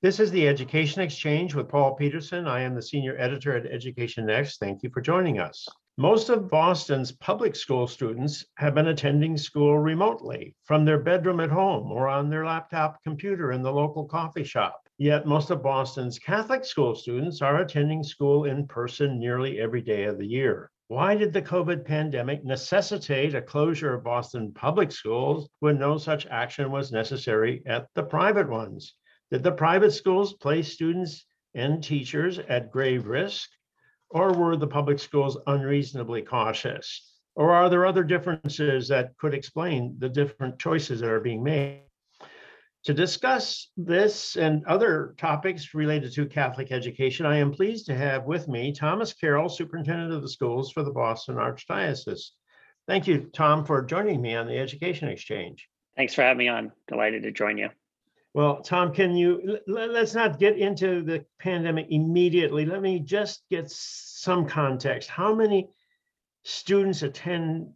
This is the Education Exchange with Paul Peterson. I am the senior editor at Education Next. Thank you for joining us. Most of Boston's public school students have been attending school remotely from their bedroom at home or on their laptop computer in the local coffee shop. Yet most of Boston's Catholic school students are attending school in person nearly every day of the year. Why did the COVID pandemic necessitate a closure of Boston public schools when no such action was necessary at the private ones? Did the private schools place students and teachers at grave risk? Or were the public schools unreasonably cautious? Or are there other differences that could explain the different choices that are being made? To discuss this and other topics related to Catholic education, I am pleased to have with me Thomas Carroll, Superintendent of the Schools for the Boston Archdiocese. Thank you, Tom, for joining me on the Education Exchange. Thanks for having me on. Delighted to join you. Well, Tom, can you, let, us not get into the pandemic immediately. Let me just get some context. How many students attend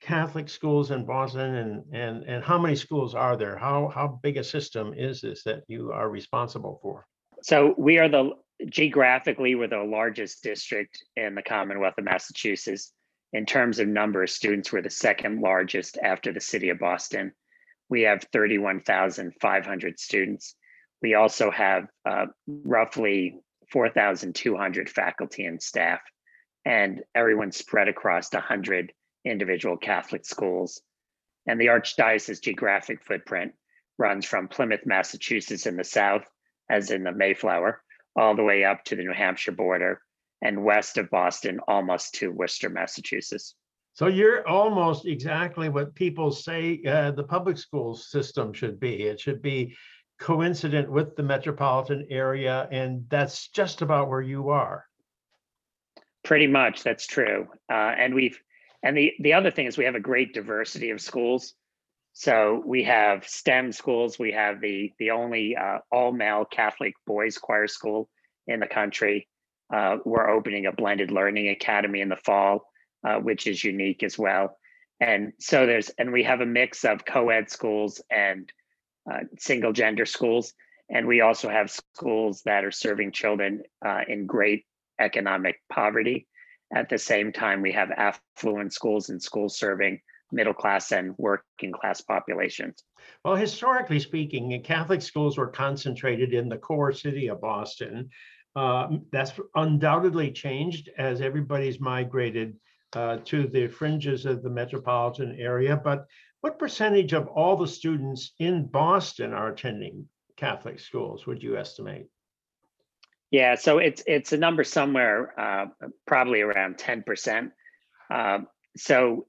Catholic schools in Boston and, and, and how many schools are there? How, how big a system is this that you are responsible for? So we are the, geographically, we're the largest district in the Commonwealth of Massachusetts. In terms of number of students, we're the second largest after the city of Boston we have 31,500 students. We also have uh, roughly 4,200 faculty and staff, and everyone spread across 100 individual Catholic schools. And the Archdiocese geographic footprint runs from Plymouth, Massachusetts in the south, as in the Mayflower, all the way up to the New Hampshire border and west of Boston, almost to Worcester, Massachusetts. So you're almost exactly what people say uh, the public school system should be. It should be coincident with the metropolitan area, and that's just about where you are. Pretty much, that's true. Uh, and we've, and the the other thing is we have a great diversity of schools. So we have STEM schools. We have the the only uh, all male Catholic boys choir school in the country. Uh, we're opening a blended learning academy in the fall uh, which is unique as well. And so there's, and we have a mix of co-ed schools and uh, single gender schools. And we also have schools that are serving children uh, in great economic poverty. At the same time, we have affluent schools and schools serving middle class and working class populations. Well, historically speaking, Catholic schools were concentrated in the core city of Boston. Uh, that's undoubtedly changed as everybody's migrated uh, to the fringes of the metropolitan area, but what percentage of all the students in Boston are attending Catholic schools, would you estimate? Yeah, so it's it's a number somewhere, uh, probably around 10%. Uh, so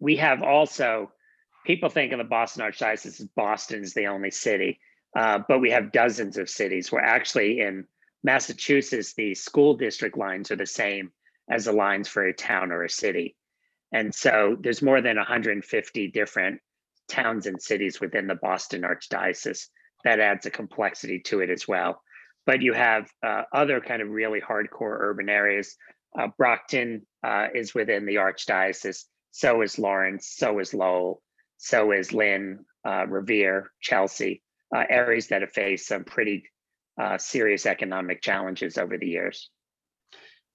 we have also, people think of the Boston Archdiocese as Boston is the only city, uh, but we have dozens of cities. We're actually in Massachusetts, the school district lines are the same as the lines for a town or a city. And so there's more than 150 different towns and cities within the Boston Archdiocese. That adds a complexity to it as well. But you have uh, other kind of really hardcore urban areas. Uh, Brockton uh, is within the Archdiocese. So is Lawrence. So is Lowell. So is Lynn, uh, Revere, Chelsea, uh, areas that have faced some pretty uh, serious economic challenges over the years.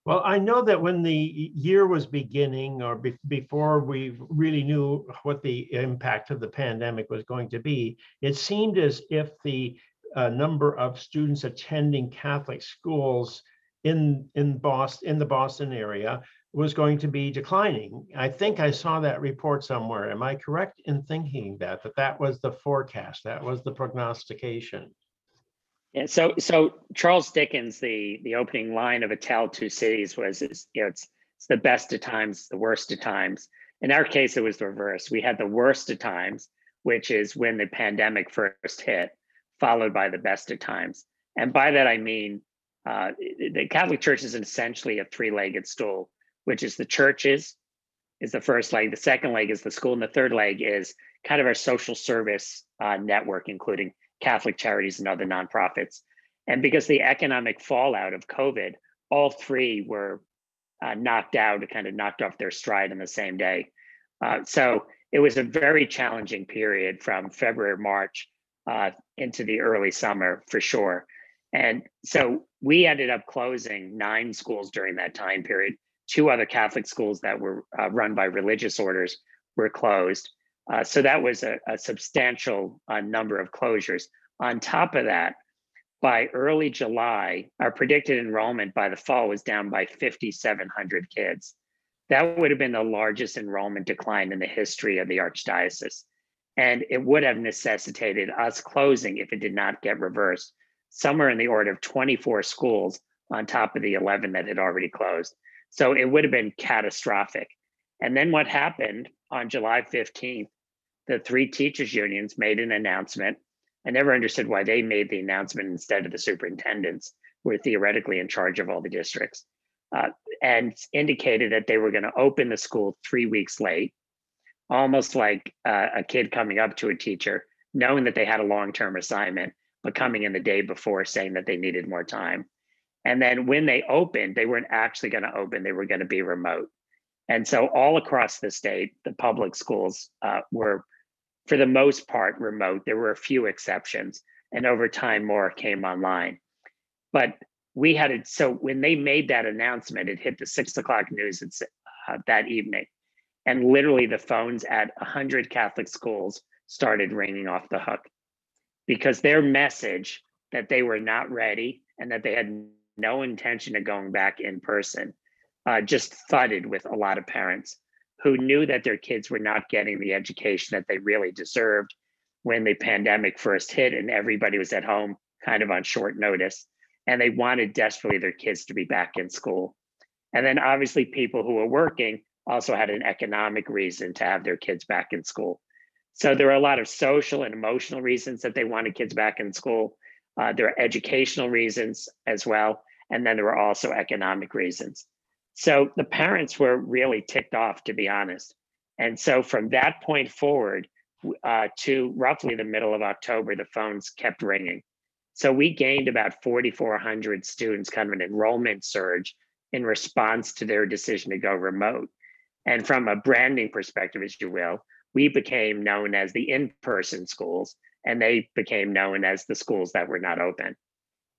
Well, I know that when the year was beginning or be before we really knew what the impact of the pandemic was going to be, it seemed as if the uh, number of students attending Catholic schools in in Boston in the Boston area was going to be declining. I think I saw that report somewhere. Am I correct in thinking that that that was the forecast, that was the prognostication? Yeah, so so Charles Dickens, the the opening line of A Tale Two Cities was you know it's it's the best of times, the worst of times. In our case, it was the reverse. We had the worst of times, which is when the pandemic first hit, followed by the best of times. And by that I mean uh, the Catholic Church is essentially a three-legged stool, which is the churches is the first leg, the second leg is the school, and the third leg is kind of our social service uh, network, including Catholic charities and other nonprofits. And because the economic fallout of COVID, all three were uh, knocked out, kind of knocked off their stride in the same day. Uh, so it was a very challenging period from February, March uh, into the early summer for sure. And so we ended up closing nine schools during that time period. Two other Catholic schools that were uh, run by religious orders were closed. Uh, so that was a, a substantial uh, number of closures. On top of that, by early July, our predicted enrollment by the fall was down by 5,700 kids. That would have been the largest enrollment decline in the history of the Archdiocese. And it would have necessitated us closing if it did not get reversed, somewhere in the order of 24 schools on top of the 11 that had already closed. So it would have been catastrophic. And then what happened on July 15th, the three teachers unions made an announcement. I never understood why they made the announcement instead of the superintendents, who were theoretically in charge of all the districts, uh, and indicated that they were going to open the school three weeks late, almost like uh, a kid coming up to a teacher, knowing that they had a long term assignment, but coming in the day before saying that they needed more time. And then when they opened, they weren't actually going to open, they were going to be remote. And so, all across the state, the public schools uh, were, for the most part, remote. There were a few exceptions, and over time, more came online. But we had it. So, when they made that announcement, it hit the six o'clock news uh, that evening. And literally, the phones at 100 Catholic schools started ringing off the hook because their message that they were not ready and that they had no intention of going back in person uh, just thudded with a lot of parents who knew that their kids were not getting the education that they really deserved when the pandemic first hit and everybody was at home kind of on short notice. And they wanted desperately their kids to be back in school. And then obviously, people who were working also had an economic reason to have their kids back in school. So there are a lot of social and emotional reasons that they wanted kids back in school. Uh, there are educational reasons as well. And then there were also economic reasons. So the parents were really ticked off, to be honest. And so from that point forward uh, to roughly the middle of October, the phones kept ringing. So we gained about 4,400 students, kind of an enrollment surge in response to their decision to go remote. And from a branding perspective, as you will, we became known as the in person schools, and they became known as the schools that were not open.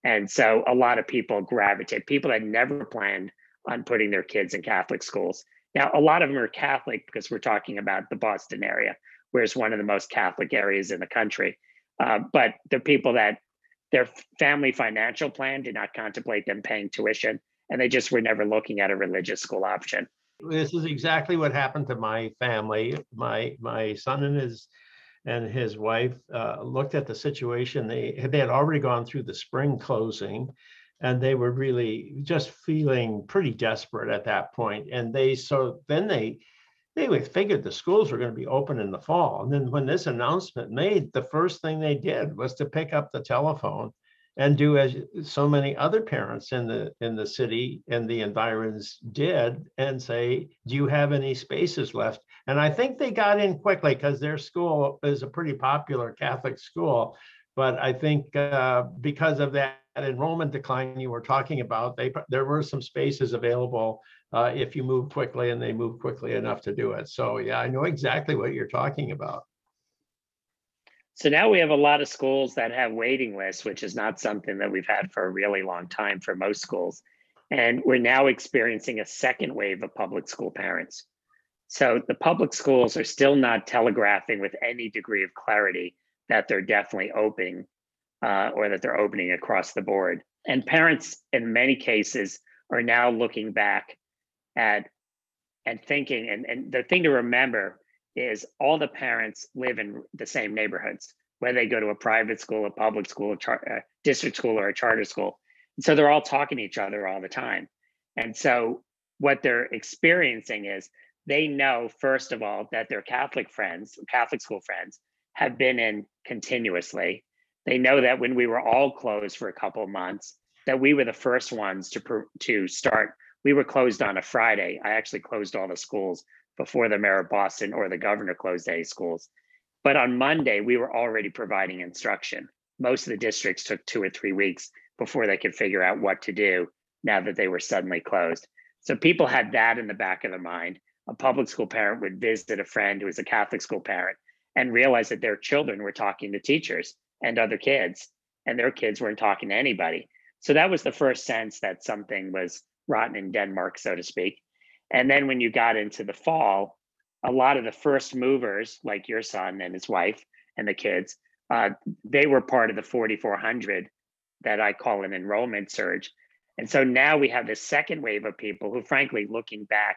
And so a lot of people gravitate, people that never planned on putting their kids in Catholic schools. Now, a lot of them are Catholic because we're talking about the Boston area, where it's one of the most Catholic areas in the country. Uh, but the people that their family financial plan did not contemplate them paying tuition, and they just were never looking at a religious school option. This is exactly what happened to my family. My my son and his and his wife uh, looked at the situation. They they had already gone through the spring closing, and they were really just feeling pretty desperate at that point. And they so then they they figured the schools were going to be open in the fall. And then when this announcement made, the first thing they did was to pick up the telephone and do as so many other parents in the in the city and the environs did and say do you have any spaces left and i think they got in quickly because their school is a pretty popular catholic school but i think uh, because of that enrollment decline you were talking about they there were some spaces available uh, if you move quickly and they move quickly enough to do it so yeah i know exactly what you're talking about so now we have a lot of schools that have waiting lists, which is not something that we've had for a really long time for most schools. And we're now experiencing a second wave of public school parents. So the public schools are still not telegraphing with any degree of clarity that they're definitely opening uh, or that they're opening across the board. And parents, in many cases, are now looking back at and thinking. And, and the thing to remember is all the parents live in the same neighborhoods, whether they go to a private school, a public school, a, char- a district school, or a charter school. And so they're all talking to each other all the time. And so what they're experiencing is they know, first of all, that their Catholic friends, Catholic school friends, have been in continuously. They know that when we were all closed for a couple months, that we were the first ones to to start. We were closed on a Friday. I actually closed all the schools before the mayor of Boston or the governor closed any schools. But on Monday, we were already providing instruction. Most of the districts took two or three weeks before they could figure out what to do now that they were suddenly closed. So people had that in the back of their mind. A public school parent would visit a friend who was a Catholic school parent and realize that their children were talking to teachers and other kids and their kids weren't talking to anybody. So that was the first sense that something was rotten in Denmark, so to speak. And then when you got into the fall, a lot of the first movers, like your son and his wife and the kids, uh, they were part of the 4,400 that I call an enrollment surge. And so now we have this second wave of people who, frankly, looking back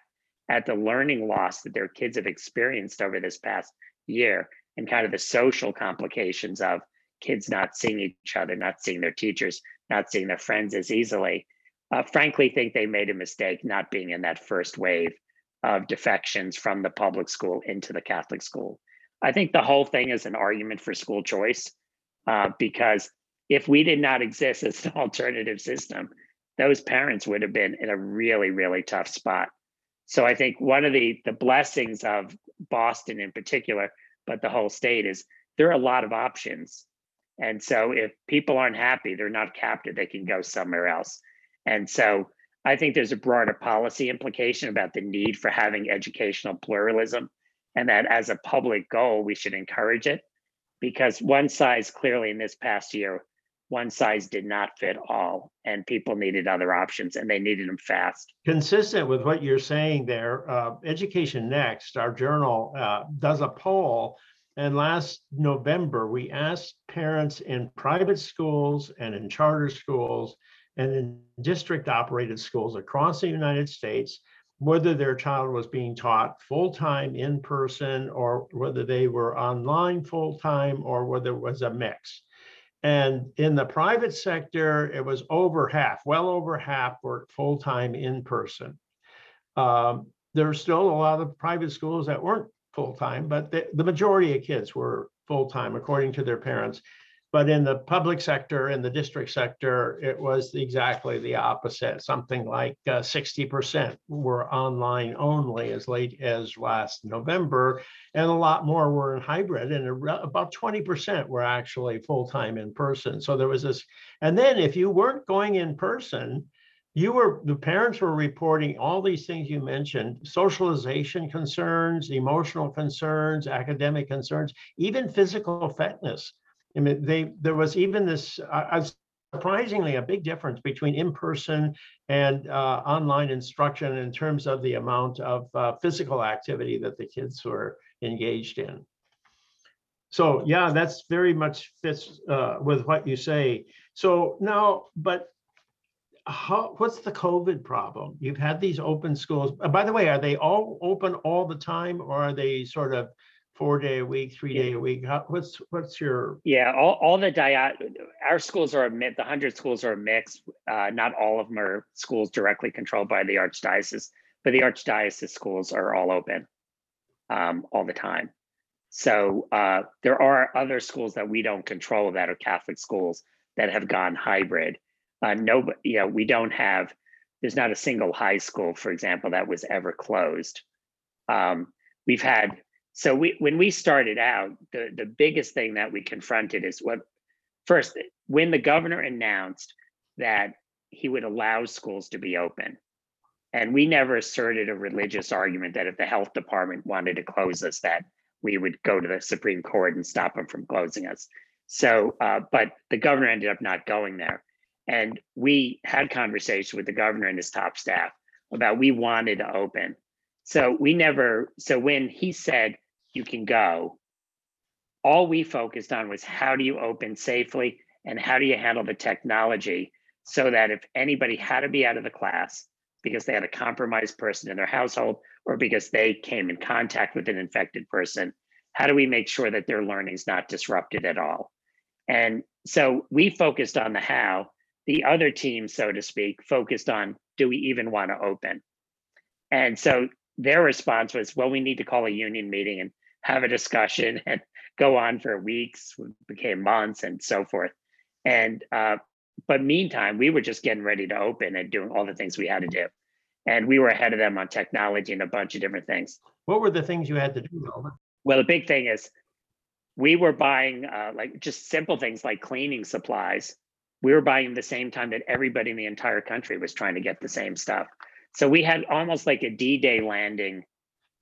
at the learning loss that their kids have experienced over this past year and kind of the social complications of kids not seeing each other, not seeing their teachers, not seeing their friends as easily, uh, frankly think they made a mistake not being in that first wave of defections from the public school into the Catholic school. I think the whole thing is an argument for school choice uh, because if we did not exist as an alternative system, those parents would have been in a really, really tough spot. So I think one of the the blessings of Boston in particular, but the whole state is there are a lot of options. And so if people aren't happy, they're not captive, they can go somewhere else. And so I think there's a broader policy implication about the need for having educational pluralism and that as a public goal, we should encourage it because one size clearly in this past year, one size did not fit all and people needed other options and they needed them fast. Consistent with what you're saying there, uh, Education Next, our journal, uh, does a poll and last November, we asked parents in private schools and in charter schools and in district operated schools across the United States whether their child was being taught full-time in person or whether they were online full-time or whether it was a mix. And in the private sector, it was over half, well over half were full-time in person. Um, are still a lot of private schools that weren't full-time, but the, the majority of kids were full-time according to their parents. But in the public sector, in the district sector, it was exactly the opposite. Something like uh, 60% were online only as late as last November, and a lot more were in hybrid, and about 20% were actually full time in person. So there was this. And then if you weren't going in person, you were the parents were reporting all these things you mentioned socialization concerns emotional concerns academic concerns even physical fitness I mean, they there was even this uh, surprisingly a big difference between in-person and uh, online instruction in terms of the amount of uh, physical activity that the kids were engaged in. So yeah, that's very much fits uh, with what you say. So now, but how, what's the COVID problem? You've had these open schools. By the way, are they all open all the time or are they sort of four day a week, three day a week? How, what's what's your? Yeah, all, all the dia our schools are a mix. The hundred schools are a mix. Uh, not all of them are schools directly controlled by the archdiocese, but the archdiocese schools are all open um, all the time. So uh, there are other schools that we don't control that are Catholic schools that have gone hybrid. Uh, no, you know, we don't have. There's not a single high school, for example, that was ever closed. Um, we've had so we when we started out the the biggest thing that we confronted is what first when the governor announced that he would allow schools to be open and we never asserted a religious argument that if the health department wanted to close us that we would go to the supreme court and stop them from closing us so uh, but the governor ended up not going there and we had conversations with the governor and his top staff about we wanted to open so we never so when he said you can go. All we focused on was how do you open safely and how do you handle the technology so that if anybody had to be out of the class because they had a compromised person in their household or because they came in contact with an infected person, how do we make sure that their learning is not disrupted at all? And so we focused on the how. The other team, so to speak, focused on do we even want to open? And so their response was, well, we need to call a union meeting and have a discussion and go on for weeks, became months and so forth. And uh, but meantime, we were just getting ready to open and doing all the things we had to do. And we were ahead of them on technology and a bunch of different things. What were the things you had to do? Well, the big thing is we were buying uh, like just simple things like cleaning supplies. We were buying the same time that everybody in the entire country was trying to get the same stuff. So we had almost like a D-Day landing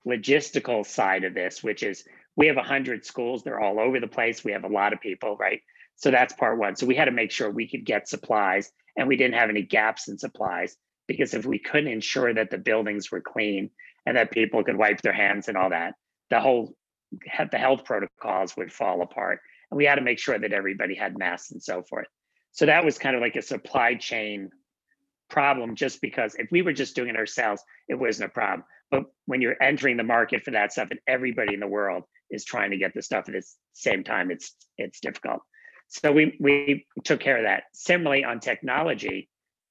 logistical side of this, which is we have 100 schools, they're all over the place. We have a lot of people, right? So that's part one. So we had to make sure we could get supplies and we didn't have any gaps in supplies because if we couldn't ensure that the buildings were clean and that people could wipe their hands and all that, the whole the health protocols would fall apart. And we had to make sure that everybody had masks and so forth. So that was kind of like a supply chain problem just because if we were just doing it ourselves, it wasn't a problem. But when you're entering the market for that stuff and everybody in the world is trying to get the stuff at the same time, it's it's difficult. So we we took care of that. Similarly on technology,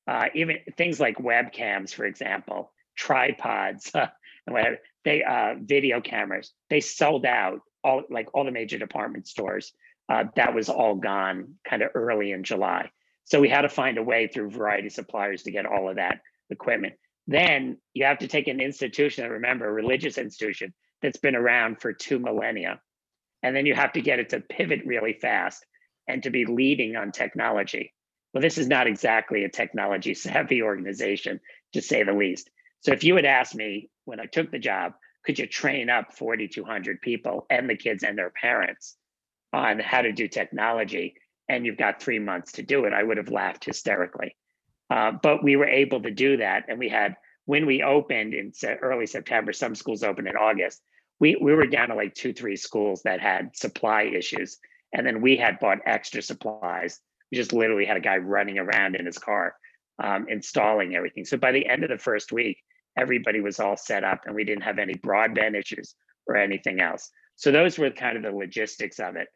uh, even things like webcams, for example, tripods, uh, they uh, video cameras, they sold out all like all the major department stores. Uh, that was all gone kind of early in July. So we had to find a way through variety suppliers to get all of that equipment. Then you have to take an institution, remember, a religious institution that's been around for two millennia. And then you have to get it to pivot really fast and to be leading on technology. Well, this is not exactly a technology savvy organization, to say the least. So if you had asked me when I took the job, could you train up 4,200 people and the kids and their parents on how to do technology? And you've got three months to do it, I would have laughed hysterically. Uh, but we were able to do that. And we had, when we opened in early September, some schools opened in August, we, we were down to like two, three schools that had supply issues. And then we had bought extra supplies. We just literally had a guy running around in his car um, installing everything. So by the end of the first week, everybody was all set up and we didn't have any broadband issues or anything else. So those were kind of the logistics of it.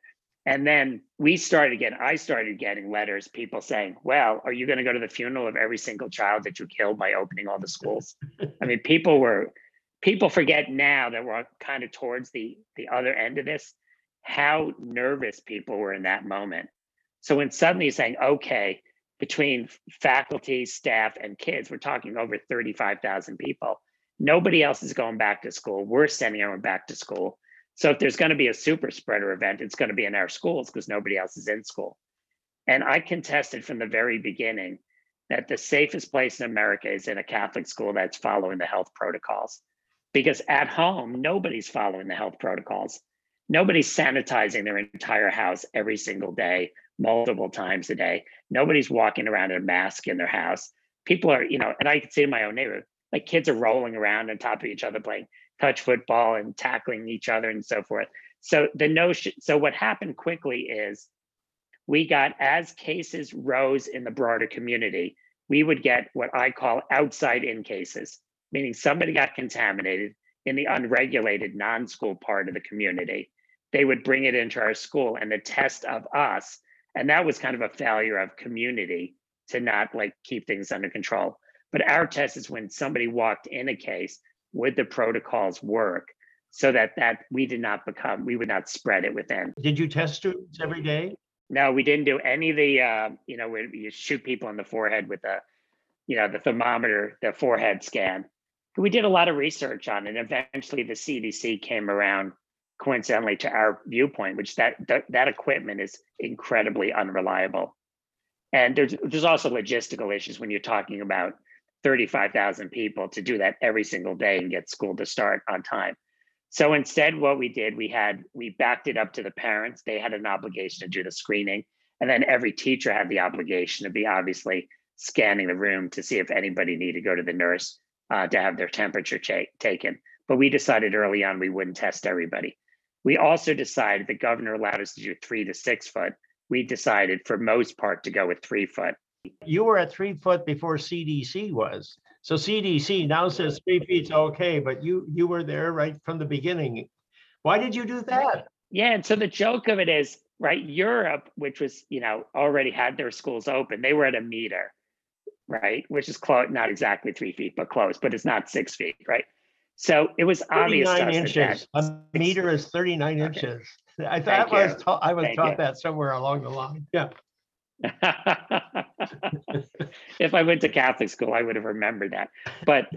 And then we started getting, I started getting letters, people saying, well, are you going to go to the funeral of every single child that you killed by opening all the schools? I mean, people were, people forget now that we're kind of towards the, the other end of this, how nervous people were in that moment. So when suddenly saying, okay, between faculty, staff, and kids, we're talking over 35,000 people. Nobody else is going back to school. We're sending everyone back to school. So if there's going to be a super spreader event, it's going to be in our schools because nobody else is in school. And I contested from the very beginning that the safest place in America is in a Catholic school that's following the health protocols. Because at home, nobody's following the health protocols. Nobody's sanitizing their entire house every single day multiple times a day. Nobody's walking around in a mask in their house. People are, you know, and I can see in my own neighborhood, like kids are rolling around on top of each other playing touch football and tackling each other and so forth. So the notion, so what happened quickly is we got as cases rose in the broader community, we would get what I call outside in cases, meaning somebody got contaminated in the unregulated non-school part of the community. They would bring it into our school and the test of us and that was kind of a failure of community to not like keep things under control but our test is when somebody walked in a case would the protocols work so that that we did not become we would not spread it within Did you test students every day? no we didn't do any of the uh, you know where you shoot people in the forehead with the you know the thermometer the forehead scan we did a lot of research on it eventually the cdc came around coincidentally to our viewpoint, which that, that that equipment is incredibly unreliable. And there's there's also logistical issues when you're talking about 35,000 people to do that every single day and get school to start on time. So instead, what we did, we had we backed it up to the parents. They had an obligation to do the screening, and then every teacher had the obligation to be obviously scanning the room to see if anybody needed to go to the nurse uh, to have their temperature taken. But we decided early on we wouldn't test everybody. We also decided the governor allowed us to do three to six foot. We decided for most part to go with three foot. You were at three foot before CDC was. So CDC now says three feet's okay, but you you were there right from the beginning. Why did you do that? Yeah, and so the joke of it is, right, Europe, which was, you know, already had their schools open, they were at a meter, right? Which is close, not exactly three feet, but close, but it's not six feet, right? So it was obvious Thirty-nine inches. A meter is thirty-nine Okay. inches. I thought I was, taught- I was taught you. that somewhere along the line. Yeah. if I went to Catholic school, I would have remembered that. But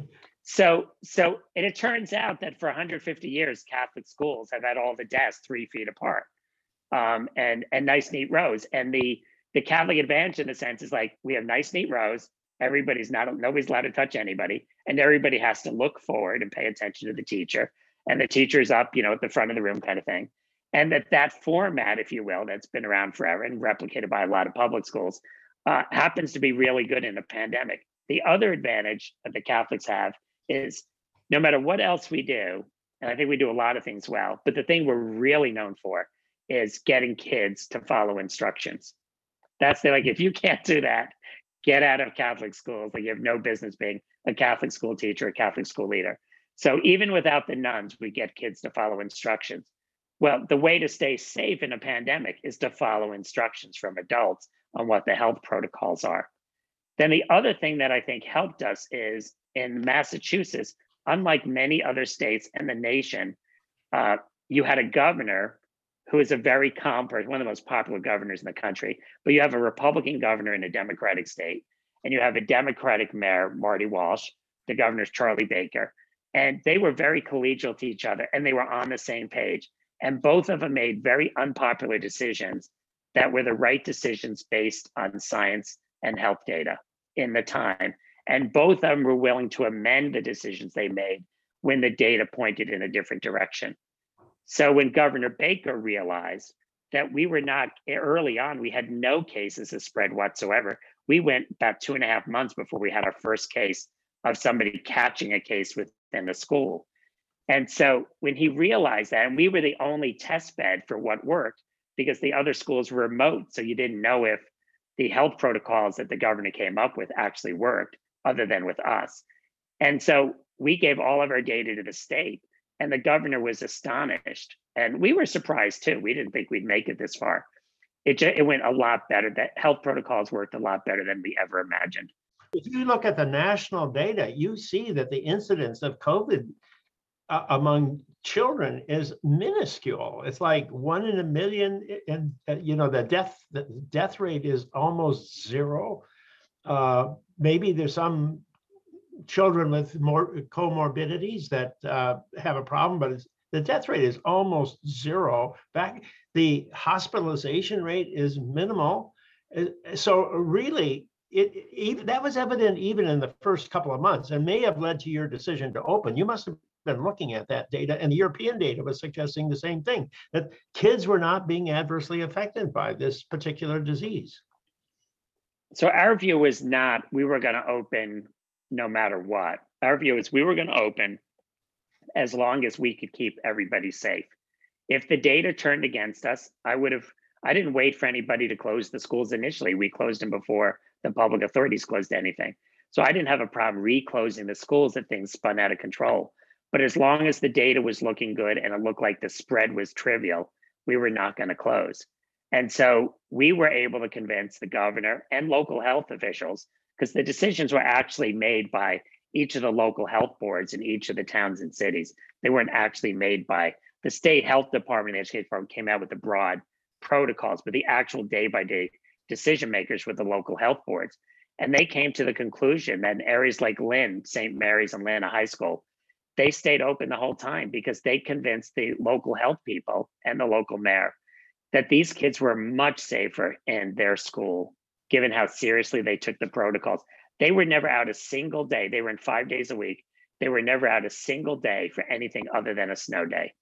so so and it turns out that for 150 years, Catholic schools have had all the desks three feet apart, um, and and nice neat rows. And the the Catholic advantage in the sense is like we have nice neat rows. Everybody's not nobody's allowed to touch anybody, and everybody has to look forward and pay attention to the teacher. And the teacher's up, you know, at the front of the room, kind of thing. And that that format, if you will, that's been around forever and replicated by a lot of public schools, uh, happens to be really good in a pandemic. The other advantage that the Catholics have is no matter what else we do, and I think we do a lot of things well, but the thing we're really known for is getting kids to follow instructions. That's the like, if you can't do that, get out of Catholic schools. Like you have no business being a Catholic school teacher, a Catholic school leader. So even without the nuns, we get kids to follow instructions. Well, the way to stay safe in a pandemic is to follow instructions from adults on what the health protocols are. Then the other thing that I think helped us is in Massachusetts, unlike many other states and the nation, uh, you had a governor who is a very calm person, one of the most popular governors in the country, but you have a Republican governor in a Democratic state, and you have a Democratic mayor, Marty Walsh, the governor's Charlie Baker, and they were very collegial to each other and they were on the same page. And both of them made very unpopular decisions that were the right decisions based on science and health data in the time. And both of them were willing to amend the decisions they made when the data pointed in a different direction. So when Governor Baker realized that we were not eh, early on, we had no cases of spread whatsoever. We went about two and a half months before we had our first case of somebody catching a case within the school. And so when he realized that, and we were the only test bed for what worked because the other schools were remote. So you didn't know if the health protocols that the governor came up with actually worked other than with us. And so we gave all of our data to the state and the governor was astonished. And we were surprised too. We didn't think we'd make it this far. It, just, it went a lot better. That health protocols worked a lot better than we ever imagined. If you look at the national data, you see that the incidence of COVID uh, among children is minuscule. It's like one in a million, and uh, you know the death the death rate is almost zero. Uh, maybe there's some children with more comorbidities that uh, have a problem, but the death rate is almost zero. Back the hospitalization rate is minimal. Uh, so really, it even that was evident even in the first couple of months, and may have led to your decision to open. You must have been looking at that data, and the European data was suggesting the same thing that kids were not being adversely affected by this particular disease. So our view was not we were going to open no matter what. Our view is we were going to open as long as we could keep everybody safe. If the data turned against us, I would have, I didn't wait for anybody to close the schools initially. We closed them before the public authorities closed anything. So I didn't have a problem reclosing the schools if things spun out of control. But as long as the data was looking good and it looked like the spread was trivial, we were not going to close. And so we were able to convince the governor and local health officials because the decisions were actually made by each of the local health boards in each of the towns and cities. They weren't actually made by the state health department, the education department came out with the broad protocols, but the actual day by day decision makers were the local health boards. And they came to the conclusion that in areas like Lynn, St. Mary's, and Atlanta High School, they stayed open the whole time because they convinced the local health people and the local mayor that these kids were much safer in their school given how seriously they took the protocols. They were never out a single day. They were in five days a week. They were never out a single day for anything other than a snow day.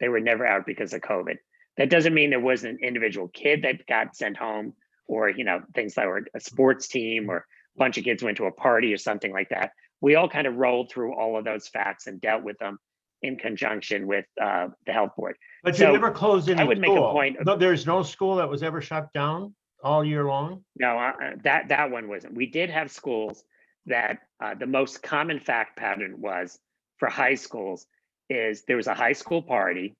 They were never out because of COVID. That doesn't mean there wasn't an individual kid that got sent home or, you know, things that were a sports team or a bunch of kids went to a party or something like that. We all kind of rolled through all of those facts and dealt with them in conjunction with uh, the health board. But So, you never closed any I would make a point of- No, there's no school that was ever shut down all year long? No, uh, uh, that that one wasn't. We did have schools that uh, the most common fact pattern was for high schools is there was a high school party,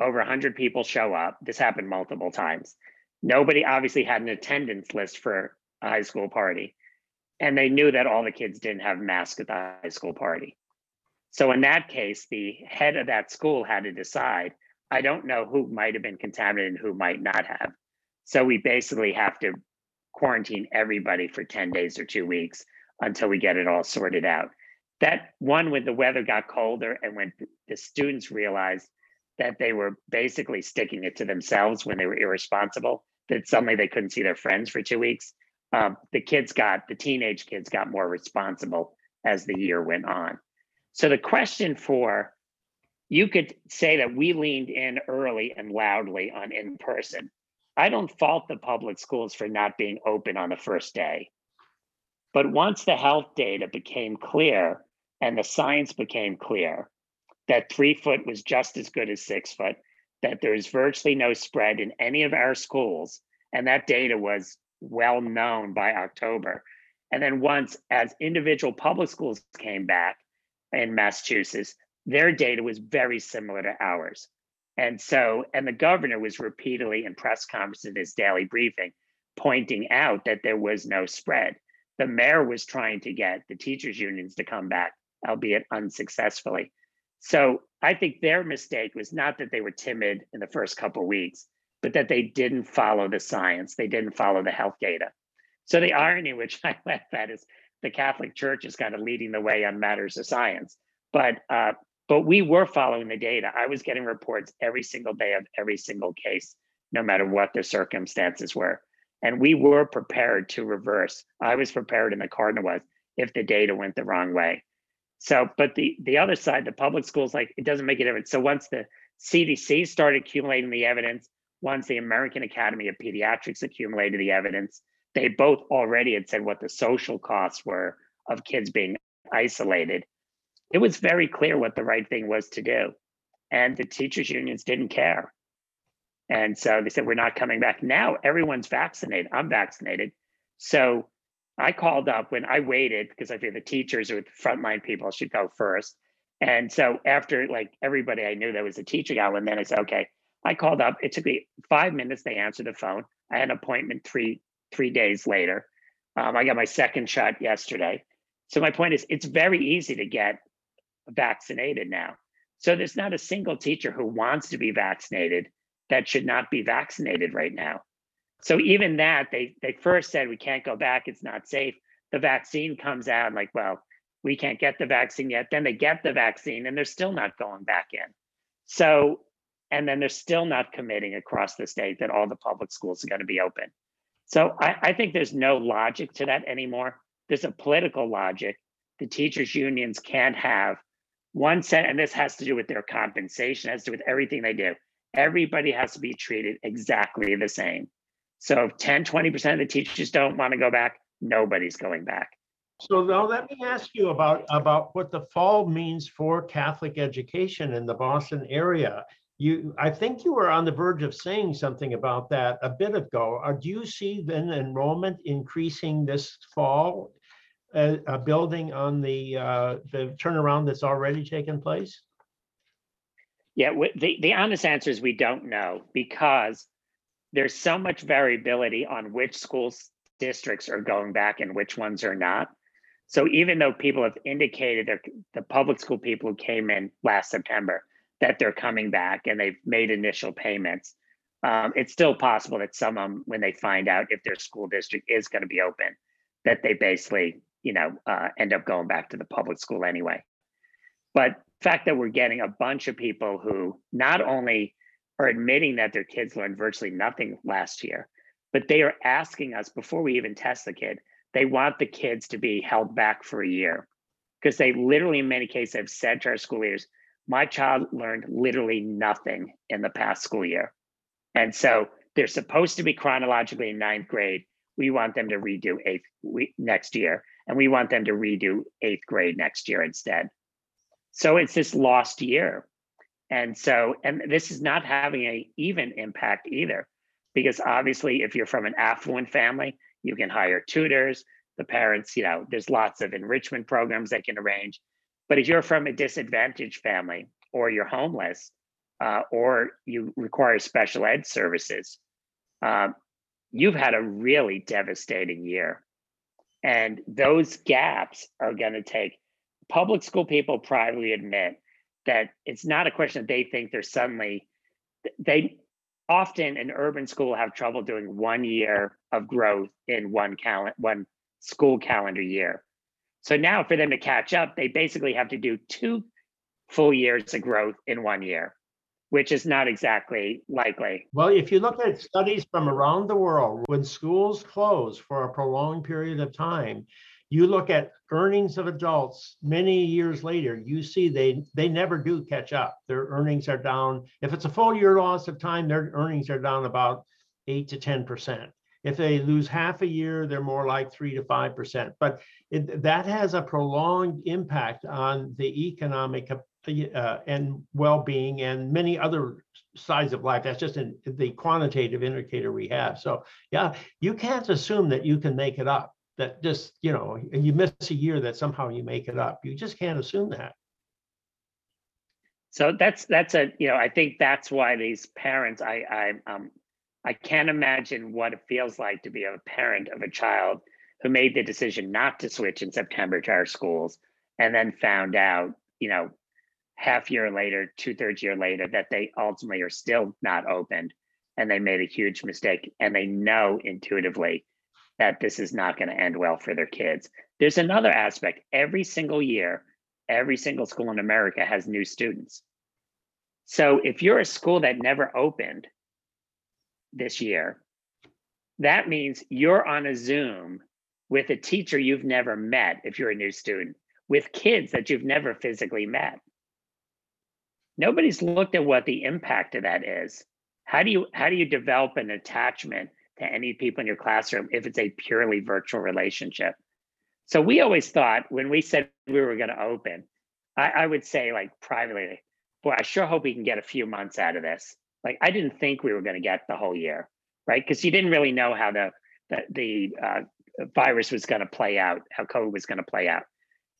over 100 people show up. This happened multiple times. Nobody obviously had an attendance list for a high school party, and they knew that all the kids didn't have masks at the high school party. So in that case, the head of that school had to decide. I don't know who might have been contaminated and who might not have. So we basically have to quarantine everybody for 10 days or two weeks until we get it all sorted out. That one, when the weather got colder and when the students realized that they were basically sticking it to themselves when they were irresponsible, that suddenly they couldn't see their friends for two weeks, um, the kids got, the teenage kids got more responsible as the year went on. So the question for you could say that we leaned in early and loudly on in person. I don't fault the public schools for not being open on the first day. But once the health data became clear and the science became clear that three foot was just as good as six foot, that there's virtually no spread in any of our schools, and that data was well known by October. And then once, as individual public schools came back in Massachusetts, their data was very similar to ours. And so, and the governor was repeatedly in press conferences in his daily briefing pointing out that there was no spread. The mayor was trying to get the teachers' unions to come back, albeit unsuccessfully. So I think their mistake was not that they were timid in the first couple of weeks, but that they didn't follow the science. They didn't follow the health data. So the irony, which I laugh at, is the Catholic Church is kind of leading the way on matters of science. But uh, but we were following the data. I was getting reports every single day of every single case, no matter what the circumstances were. And we were prepared to reverse. I was prepared, and the Cardinal was, if the data went the wrong way. So, but the the other side, the public schools, like it doesn't make a difference. So once the CDC started accumulating the evidence, once the American Academy of Pediatrics accumulated the evidence, they both already had said what the social costs were of kids being isolated it was very clear what the right thing was to do. And the teachers' unions didn't care. And so they said, we're not coming back. Now everyone's vaccinated. I'm vaccinated. So I called up when I waited because I figured the teachers or the frontline people should go first. And so after like everybody I knew that was a teaching hour, and then I said, okay, I called up. It took me five minutes. They answered the phone. I had an appointment three three days later. Um, I got my second shot yesterday. So my point is, it's very easy to get vaccinated now. So there's not a single teacher who wants to be vaccinated that should not be vaccinated right now. So even that, they they first said we can't go back, it's not safe. The vaccine comes out like, well, we can't get the vaccine yet. Then they get the vaccine and they're still not going back in. So, and then they're still not committing across the state that all the public schools are going to be open. So I, I think there's no logic to that anymore. There's a political logic. The teachers' unions can't have one set, and this has to do with their compensation, has to do with everything they do. Everybody has to be treated exactly the same. So if 10, 20% of the teachers don't want to go back, nobody's going back. So now let me ask you about, about what the fall means for Catholic education in the Boston area. You, I think you were on the verge of saying something about that a bit ago. Or do you see then enrollment increasing this fall a, a building on the, uh, the turnaround that's already taken place? Yeah, the, the honest answer is we don't know because there's so much variability on which schools districts are going back and which ones are not. So even though people have indicated the public school people who came in last September that they're coming back and they've made initial payments, um, it's still possible that some of them, when they find out if their school district is going to be open, that they basically you know, uh, end up going back to the public school anyway. But fact that we're getting a bunch of people who not only are admitting that their kids learned virtually nothing last year, but they are asking us before we even test the kid, they want the kids to be held back for a year. Because they literally, in many cases, have said to our school leaders, my child learned literally nothing in the past school year. And so they're supposed to be chronologically in ninth grade. We want them to redo eighth next year and we want them to redo eighth grade next year instead. So it's this lost year. And so, and this is not having a even impact either, because obviously, if you're from an affluent family, you can hire tutors. The parents, you know, there's lots of enrichment programs they can arrange. But if you're from a disadvantaged family, or you're homeless, uh, or you require special ed services, um, you've had a really devastating year. And those gaps are going to take public school people privately admit that it's not a question that they think they're suddenly, they often in urban school have trouble doing one year of growth in one calendar, one school calendar year. So now for them to catch up, they basically have to do two full years of growth in one year which is not exactly likely. Well, if you look at studies from around the world, when schools close for a prolonged period of time, you look at earnings of adults many years later, you see they, they never do catch up. Their earnings are down. If it's a full year loss of time, their earnings are down about eight to 10%. If they lose half a year, they're more like three to 5%. But it, that has a prolonged impact on the economic uh, and well-being and many other sides of life. That's just the quantitative indicator we have. So yeah, you can't assume that you can make it up that just, you know, you miss a year that somehow you make it up. You just can't assume that. So that's that's a you know I think that's why these parents I I um I can't imagine what it feels like to be a parent of a child who made the decision not to switch in September to our schools and then found out you know half year later two thirds year later that they ultimately are still not opened and they made a huge mistake and they know intuitively that this is not going to end well for their kids. There's another aspect. Every single year, every single school in America has new students. So if you're a school that never opened this year, that means you're on a Zoom with a teacher you've never met if you're a new student, with kids that you've never physically met. Nobody's looked at what the impact of that is. How do you how do you develop an attachment to any people in your classroom if it's a purely virtual relationship. So we always thought when we said we were going to open, I, I, would say like privately, boy, I sure hope we can get a few months out of this. Like I didn't think we were going to get the whole year, right? Because you didn't really know how the the, the uh, virus was going to play out, how COVID was going to play out.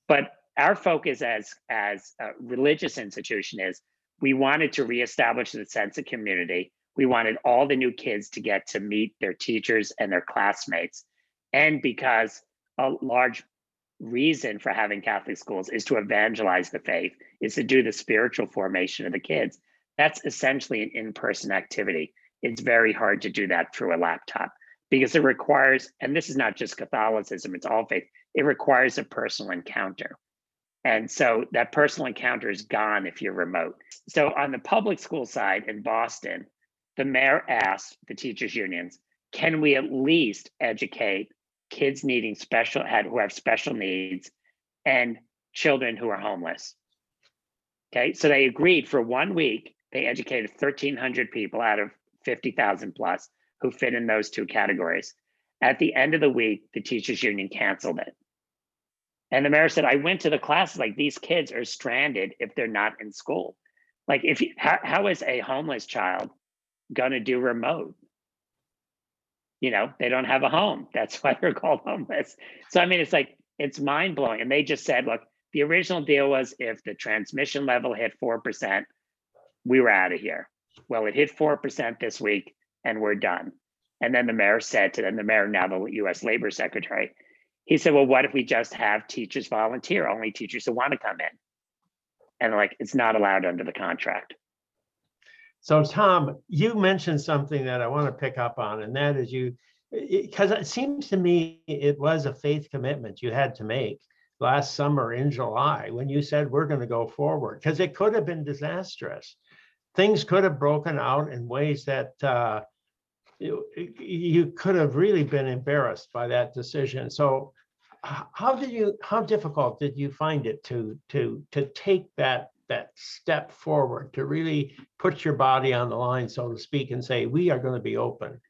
But our focus as as a religious institution is we wanted to reestablish the sense of community we wanted all the new kids to get to meet their teachers and their classmates. And because a large reason for having Catholic schools is to evangelize the faith, is to do the spiritual formation of the kids. That's essentially an in person activity. It's very hard to do that through a laptop because it requires, and this is not just Catholicism, it's all faith, it requires a personal encounter. And so that personal encounter is gone if you're remote. So on the public school side in Boston, the mayor asked the teachers unions, can we at least educate kids needing special ed who have special needs and children who are homeless? Okay, so they agreed for one week, they educated 1,300 people out of 50,000 plus who fit in those two categories. At the end of the week, the teachers union canceled it. And the mayor said, I went to the classes like these kids are stranded if they're not in school. Like if you, how, how is a homeless child to do remote. You know, they don't have a home. That's why they're called homeless. So, I mean, it's like, it's mind blowing. And they just said, look, the original deal was if the transmission level hit 4%, we were out of here. Well, it hit 4% this week and we're done. And then the mayor said to them, the mayor, now the US Labor Secretary, he said, well, what if we just have teachers volunteer, only teachers who want to come in? And like, it's not allowed under the contract. So Tom, you mentioned something that I want to pick up on, and that is you, because it, it, seems to me it was a faith commitment you had to make last summer in July when you said we're going to go forward, because it could have been disastrous. Things could have broken out in ways that uh, you, you could have really been embarrassed by that decision. So how did you how difficult did you find it to to to take that that step forward to really put your body on the line, so to speak, and say, we are going to be open?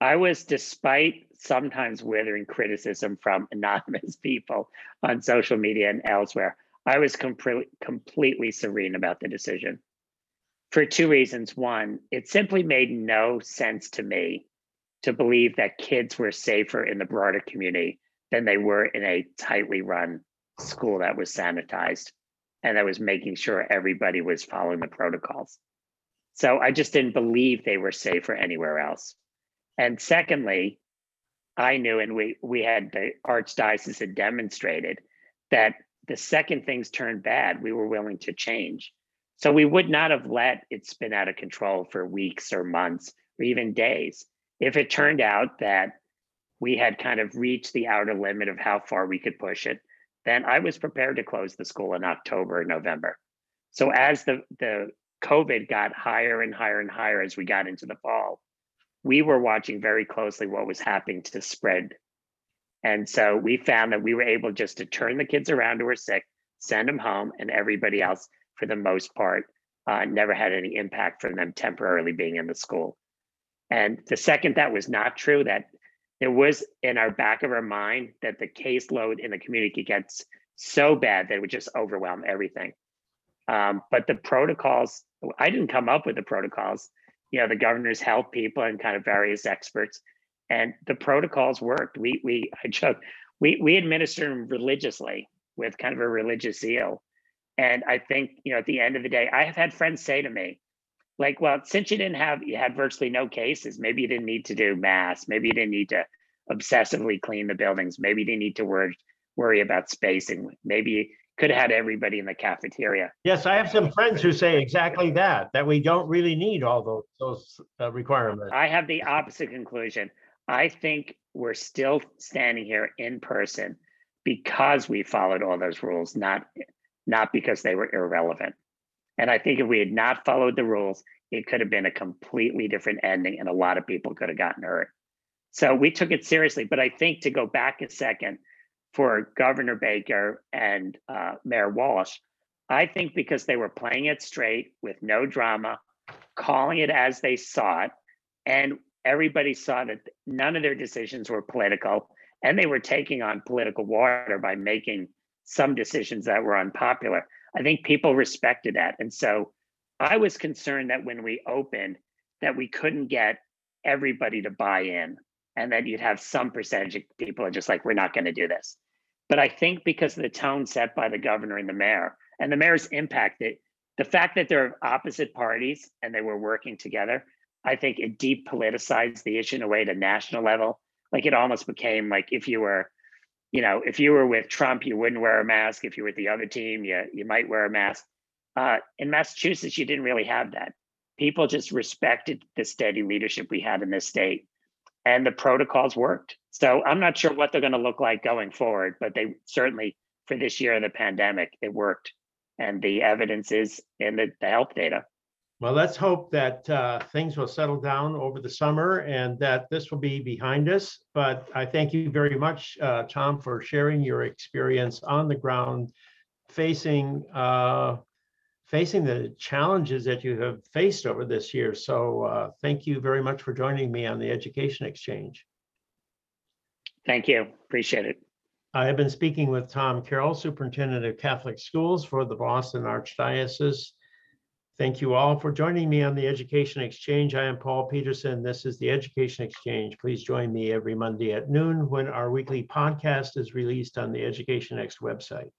I was, despite sometimes withering criticism from anonymous people on social media and elsewhere, I was completely completely serene about the decision for two reasons. One, it simply made no sense to me to believe that kids were safer in the broader community than they were in a tightly run school that was sanitized and that was making sure everybody was following the protocols. So I just didn't believe they were safer anywhere else. And secondly, I knew, and we we had the archdiocese had demonstrated that the second things turned bad, we were willing to change. So we would not have let it spin out of control for weeks or months or even days. If it turned out that we had kind of reached the outer limit of how far we could push it, then I was prepared to close the school in October, November. So as the, the COVID got higher and higher and higher as we got into the fall, we were watching very closely what was happening to spread And so we found that we were able just to turn the kids around who were sick, send them home, and everybody else, for the most part, uh, never had any impact from them temporarily being in the school. And the second that was not true, that there was in our back of our mind that the caseload in the community gets so bad that it would just overwhelm everything. Um, but the protocols, I didn't come up with the protocols. You know, the governor's health people and kind of various experts, and the protocols worked. We we I joke, we we administer them religiously with kind of a religious zeal. And I think, you know, at the end of the day, I have had friends say to me, like, well, since you didn't have, you had virtually no cases, maybe you didn't need to do mass, maybe you didn't need to obsessively clean the buildings, maybe you didn't need to worry, worry about spacing, maybe you could have had everybody in the cafeteria. Yes, I have some friends who say exactly that, that we don't really need all those, those uh, requirements. I have the opposite conclusion. I think we're still standing here in person because we followed all those rules, not not because they were irrelevant. And I think if we had not followed the rules, it could have been a completely different ending and a lot of people could have gotten hurt. So we took it seriously. But I think to go back a second for Governor Baker and uh, Mayor Walsh, I think because they were playing it straight with no drama, calling it as they saw it, and everybody saw that none of their decisions were political and they were taking on political water by making some decisions that were unpopular. I think people respected that. And so I was concerned that when we opened, that we couldn't get everybody to buy in and that you'd have some percentage of people are just like, we're not going to do this. But I think because of the tone set by the governor and the mayor and the mayor's impacted, the fact that they're opposite parties and they were working together, I think it depoliticized the issue in a way to national level. Like it almost became like if you were you know, if you were with Trump, you wouldn't wear a mask. If you were with the other team, you you might wear a mask. Uh, in Massachusetts, you didn't really have that. People just respected the steady leadership we had in this state, and the protocols worked. So I'm not sure what they're going to look like going forward, but they certainly for this year of the pandemic, it worked, and the evidence is in the, the health data. Well, let's hope that uh, things will settle down over the summer and that this will be behind us. But I thank you very much, uh, Tom, for sharing your experience on the ground, facing uh, facing the challenges that you have faced over this year. So uh, thank you very much for joining me on the Education Exchange. Thank you. Appreciate it. I have been speaking with Tom Carroll, Superintendent of Catholic Schools for the Boston Archdiocese. Thank you all for joining me on the Education Exchange. I am Paul Peterson. This is the Education Exchange. Please join me every Monday at noon when our weekly podcast is released on the Education Next website.